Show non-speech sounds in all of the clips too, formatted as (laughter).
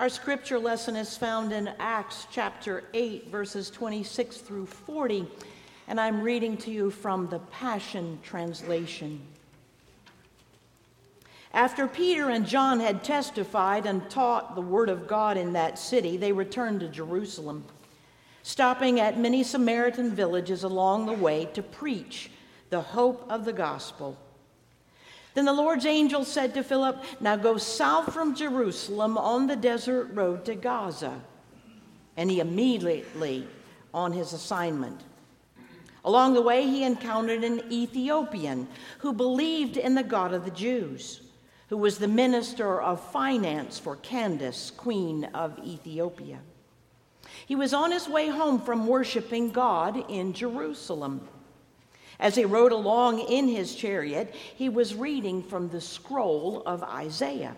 Our scripture lesson is found in Acts chapter 8, verses 26 through 40, and I'm reading to you from the Passion Translation. After Peter and John had testified and taught the word of God in that city, they returned to Jerusalem, stopping at many Samaritan villages along the way to preach the hope of the gospel. Then the Lord's angel said to Philip, Now go south from Jerusalem on the desert road to Gaza. And he immediately on his assignment. Along the way, he encountered an Ethiopian who believed in the God of the Jews, who was the minister of finance for Candace, queen of Ethiopia. He was on his way home from worshiping God in Jerusalem. As he rode along in his chariot, he was reading from the scroll of Isaiah.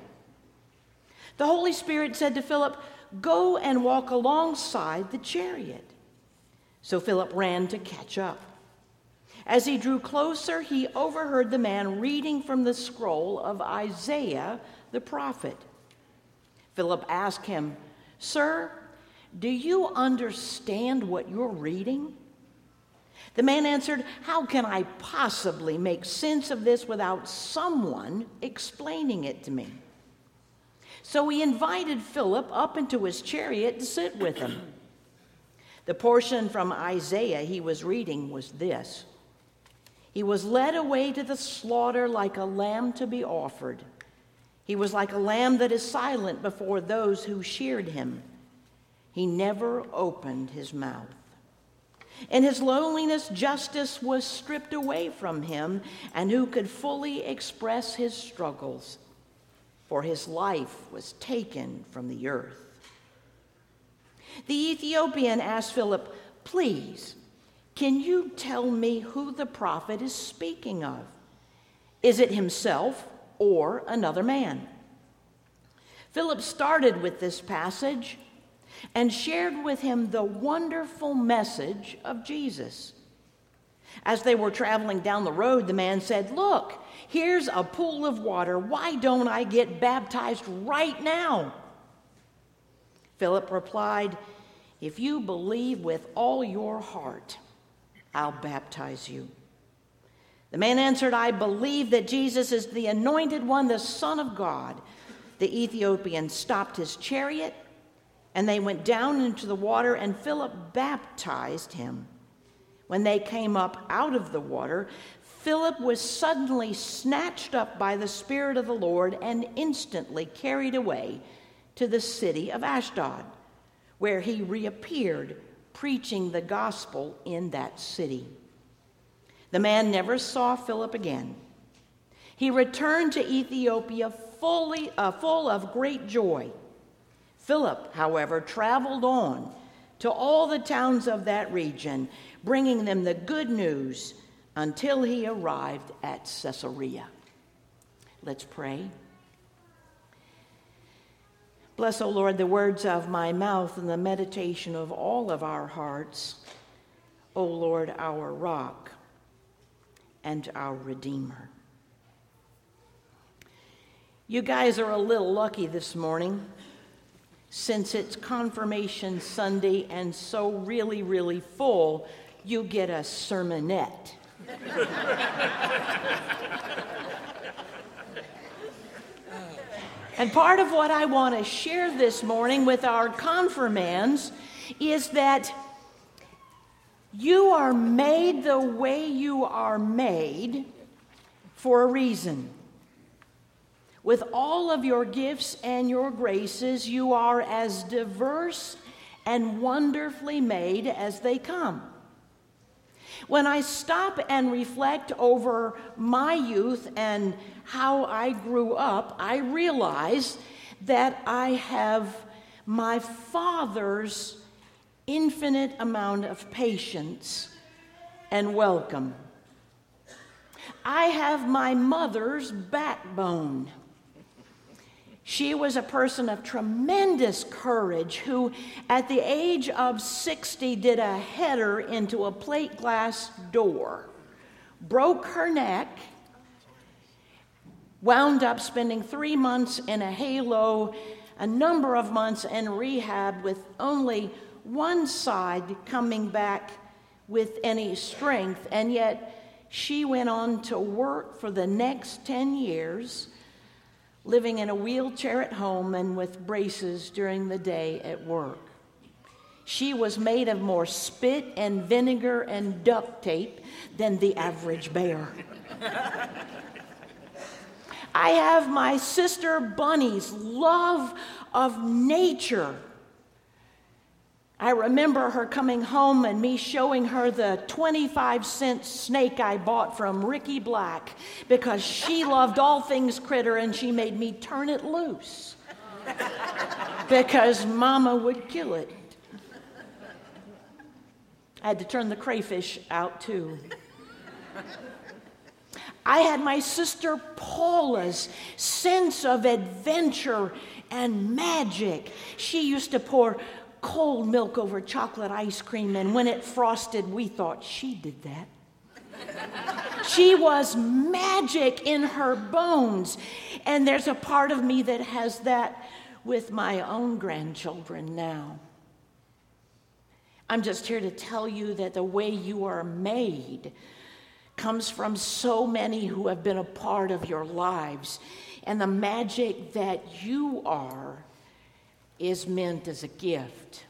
The Holy Spirit said to Philip, Go and walk alongside the chariot. So Philip ran to catch up. As he drew closer, he overheard the man reading from the scroll of Isaiah the prophet. Philip asked him, Sir, do you understand what you're reading? The man answered, How can I possibly make sense of this without someone explaining it to me? So he invited Philip up into his chariot to sit with him. The portion from Isaiah he was reading was this He was led away to the slaughter like a lamb to be offered. He was like a lamb that is silent before those who sheared him. He never opened his mouth. In his loneliness, justice was stripped away from him, and who could fully express his struggles? For his life was taken from the earth. The Ethiopian asked Philip, Please, can you tell me who the prophet is speaking of? Is it himself or another man? Philip started with this passage and shared with him the wonderful message of Jesus. As they were traveling down the road, the man said, Look, here's a pool of water. Why don't I get baptized right now? Philip replied, If you believe with all your heart, I'll baptize you. The man answered, I believe that Jesus is the anointed one, the Son of God. The Ethiopian stopped his chariot and they went down into the water, and Philip baptized him. When they came up out of the water, Philip was suddenly snatched up by the Spirit of the Lord and instantly carried away to the city of Ashdod, where he reappeared preaching the gospel in that city. The man never saw Philip again. He returned to Ethiopia fully, uh, full of great joy Philip, however, traveled on to all the towns of that region, bringing them the good news until he arrived at Caesarea. Let's pray. Bless, O Lord, the words of my mouth and the meditation of all of our hearts. O Lord, our rock and our Redeemer. You guys are a little lucky this morning since it's Confirmation Sunday and so really, really full, you get a sermonette. and part of what I want to share this morning with our confirmands is that you are made the way you are made for a reason. With all of your gifts and your graces, you are as diverse and wonderfully made as they come. When I stop and reflect over my youth and how I grew up, I realize that I have my father's infinite amount of patience and welcome. I have my mother's backbone. She was a person of tremendous courage who, at the age of 60, did a header into a plate glass door, broke her neck, wound up spending three months in a halo a number of months in rehab with only one side coming back with any strength, and yet she went on to work for the next 10 years, living in a wheelchair at home and with braces during the day at work. She was made of more spit and vinegar and duct tape than the average bear. I have my sister Bunny's love of nature. I remember her coming home and me showing her the 25 cent snake I bought from Ricky Black because she (laughs) loved all things critter and she made me turn it loose because mama would kill it. I had to turn the crayfish out too. I had my sister Paula's sense of adventure and magic. She used to pour cold milk over chocolate ice cream, and when it frosted, we thought she did that. she was magic in her bones. And there's a part of me that has that with my own grandchildren now. I'm just here to tell you that the way you are made comes from so many who have been a part of your lives. And the magic that you are is meant as a gift.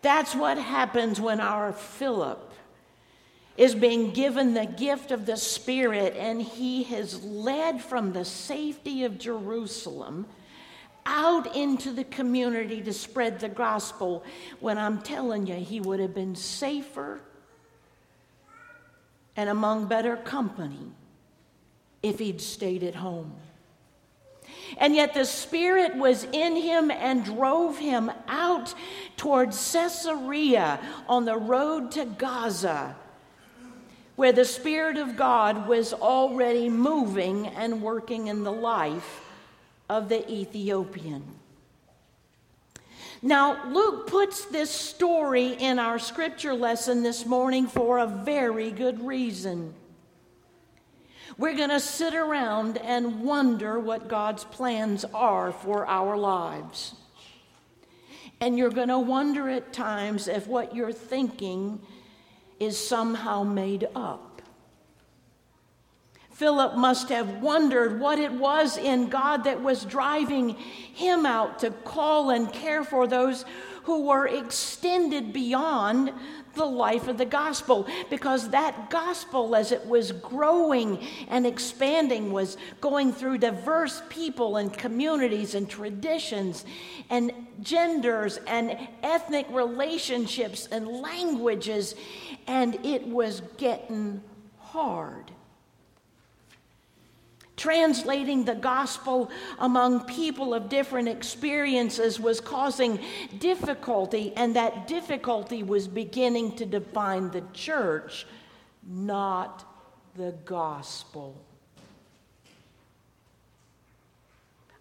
That's what happens when our Philip is being given the gift of the Spirit and he has led from the safety of Jerusalem out into the community to spread the gospel when I'm telling you, he would have been safer and among better company if he'd stayed at home. And yet the Spirit was in him and drove him out towards Caesarea on the road to Gaza, where the Spirit of God was already moving and working in the life of the Ethiopian. Now, Luke puts this story in our scripture lesson this morning for a very good reason. We're going to sit around and wonder what God's plans are for our lives. And you're going to wonder at times if what you're thinking is somehow made up. Philip must have wondered what it was in God that was driving him out to call and care for those who were extended beyond the life of the gospel because that gospel as it was growing and expanding was going through diverse people and communities and traditions and genders and ethnic relationships and languages and it was getting hard translating the gospel among people of different experiences was causing difficulty, and that difficulty was beginning to define the church, not the gospel.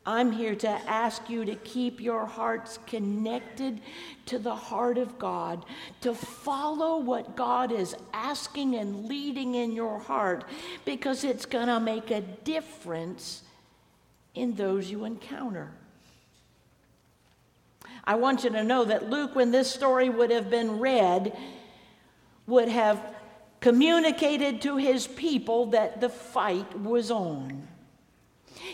I'm here to ask you to keep your hearts connected to the heart of God, to follow what God is asking and leading in your heart, because it's going to make a difference in those you encounter. I want you to know that Luke, when this story would have been read, would have communicated to his people that the fight was on.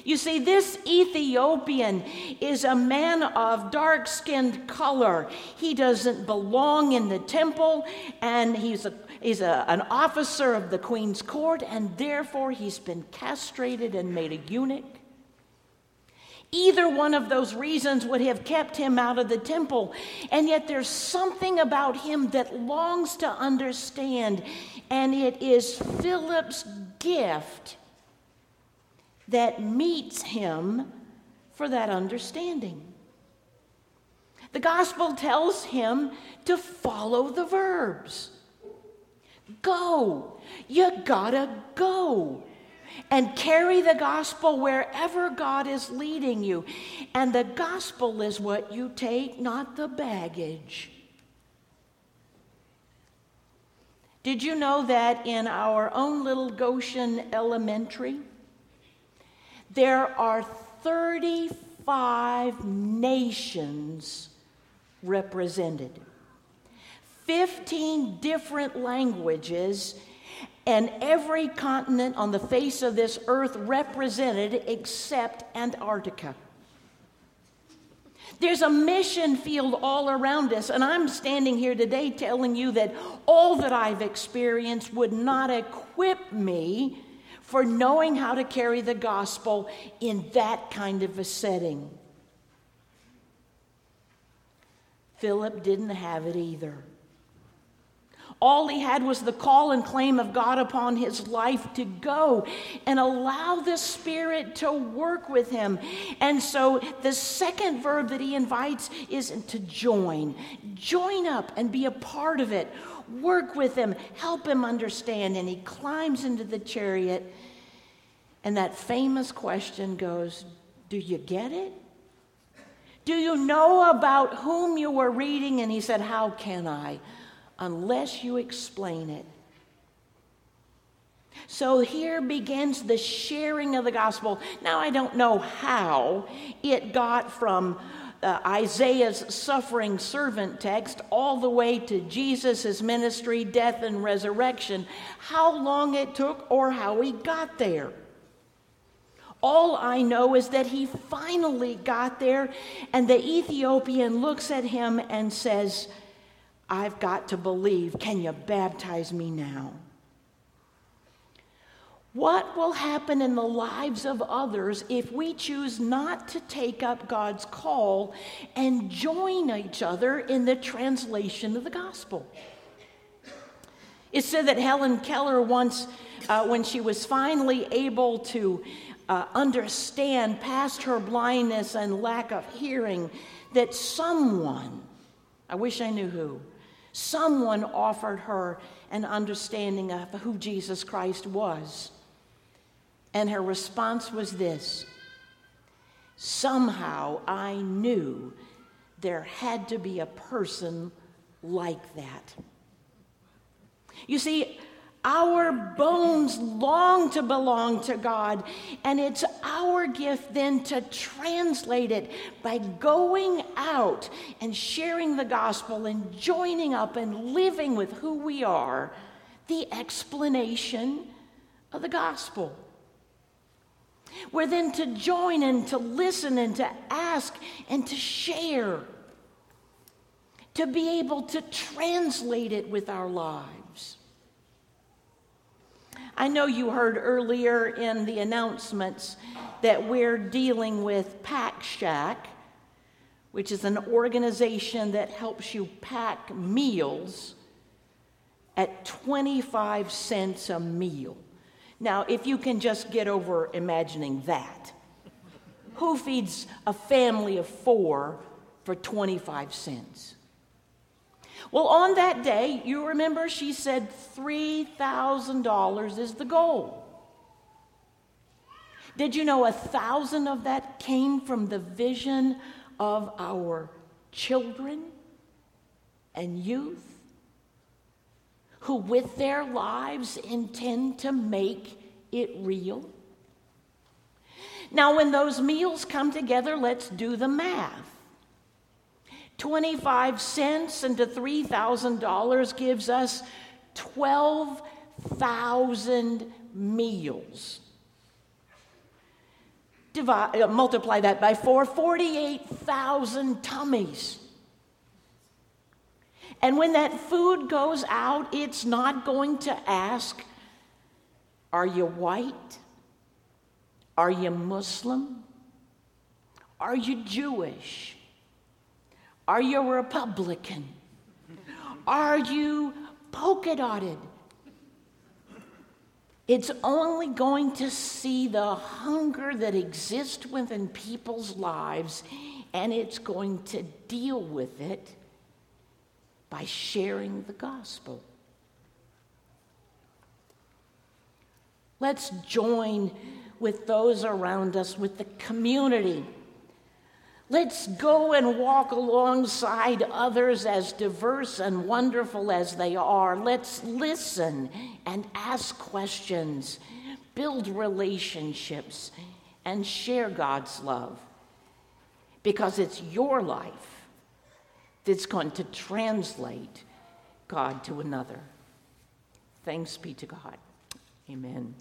You see, this Ethiopian is a man of dark skinned color. He doesn't belong in the temple, and he's, a, he's a, an officer of the queen's court, and therefore he's been castrated and made a eunuch. Either one of those reasons would have kept him out of the temple. And yet there's something about him that longs to understand, and it is Philip's gift that meets him for that understanding. The gospel tells him to follow the verbs. Go. You gotta go and carry the gospel wherever God is leading you. And the gospel is what you take, not the baggage. Did you know that in our own little Goshen elementary, there are 35 nations represented. 15 different languages and every continent on the face of this earth represented except Antarctica. There's a mission field all around us, and I'm standing here today telling you that all that I've experienced would not equip me for knowing how to carry the gospel in that kind of a setting. Philip didn't have it either. All he had was the call and claim of God upon his life to go and allow the Spirit to work with him. And so the second verb that he invites is to join. Join up and be a part of it. Work with him, help him understand. And he climbs into the chariot. And that famous question goes Do you get it? Do you know about whom you were reading? And he said, How can I? unless you explain it. So here begins the sharing of the gospel. Now, I don't know how it got from uh, Isaiah's suffering servant text all the way to Jesus' ministry, death, and resurrection, how long it took or how he got there. All I know is that he finally got there, and the Ethiopian looks at him and says, I've got to believe. Can you baptize me now? What will happen in the lives of others if we choose not to take up God's call and join each other in the translation of the gospel? It said that Helen Keller once, uh, when she was finally able to uh, understand past her blindness and lack of hearing, that someone, I wish I knew who, someone offered her an understanding of who Jesus Christ was. And her response was this Somehow I knew there had to be a person like that. You see, our bones long to belong to God, and it's our gift then to translate it by going out and sharing the gospel and joining up and living with who we are, the explanation of the gospel. We're then to join and to listen and to ask and to share, to be able to translate it with our lives. I know you heard earlier in the announcements that we're dealing with Pack Shack, which is an organization that helps you pack meals at 25 cents a meal. Now, if you can just get over imagining that, who feeds a family of four for 25 cents? Well, on that day, you remember she said $3,000 is the goal. Did you know a thousand of that came from the vision of our children and youth who, with their lives, intend to make it real? Now, when those meals come together, let's do the math. 25 cents into $3,000 gives us 12,000 meals. Divide, uh, multiply that by four, 48,000 tummies. And when that food goes out, it's not going to ask, Are you white? Are you Muslim? Are you Jewish? Are you Republican? Are you polka dotted? It's only going to see the hunger that exists within people's lives, and it's going to deal with it by sharing the gospel. Let's join with those around us, with the community Let's go and walk alongside others as diverse and wonderful as they are. Let's listen and ask questions, build relationships, and share God's love because it's your life that's going to translate God to another. Thanks be to God. Amen.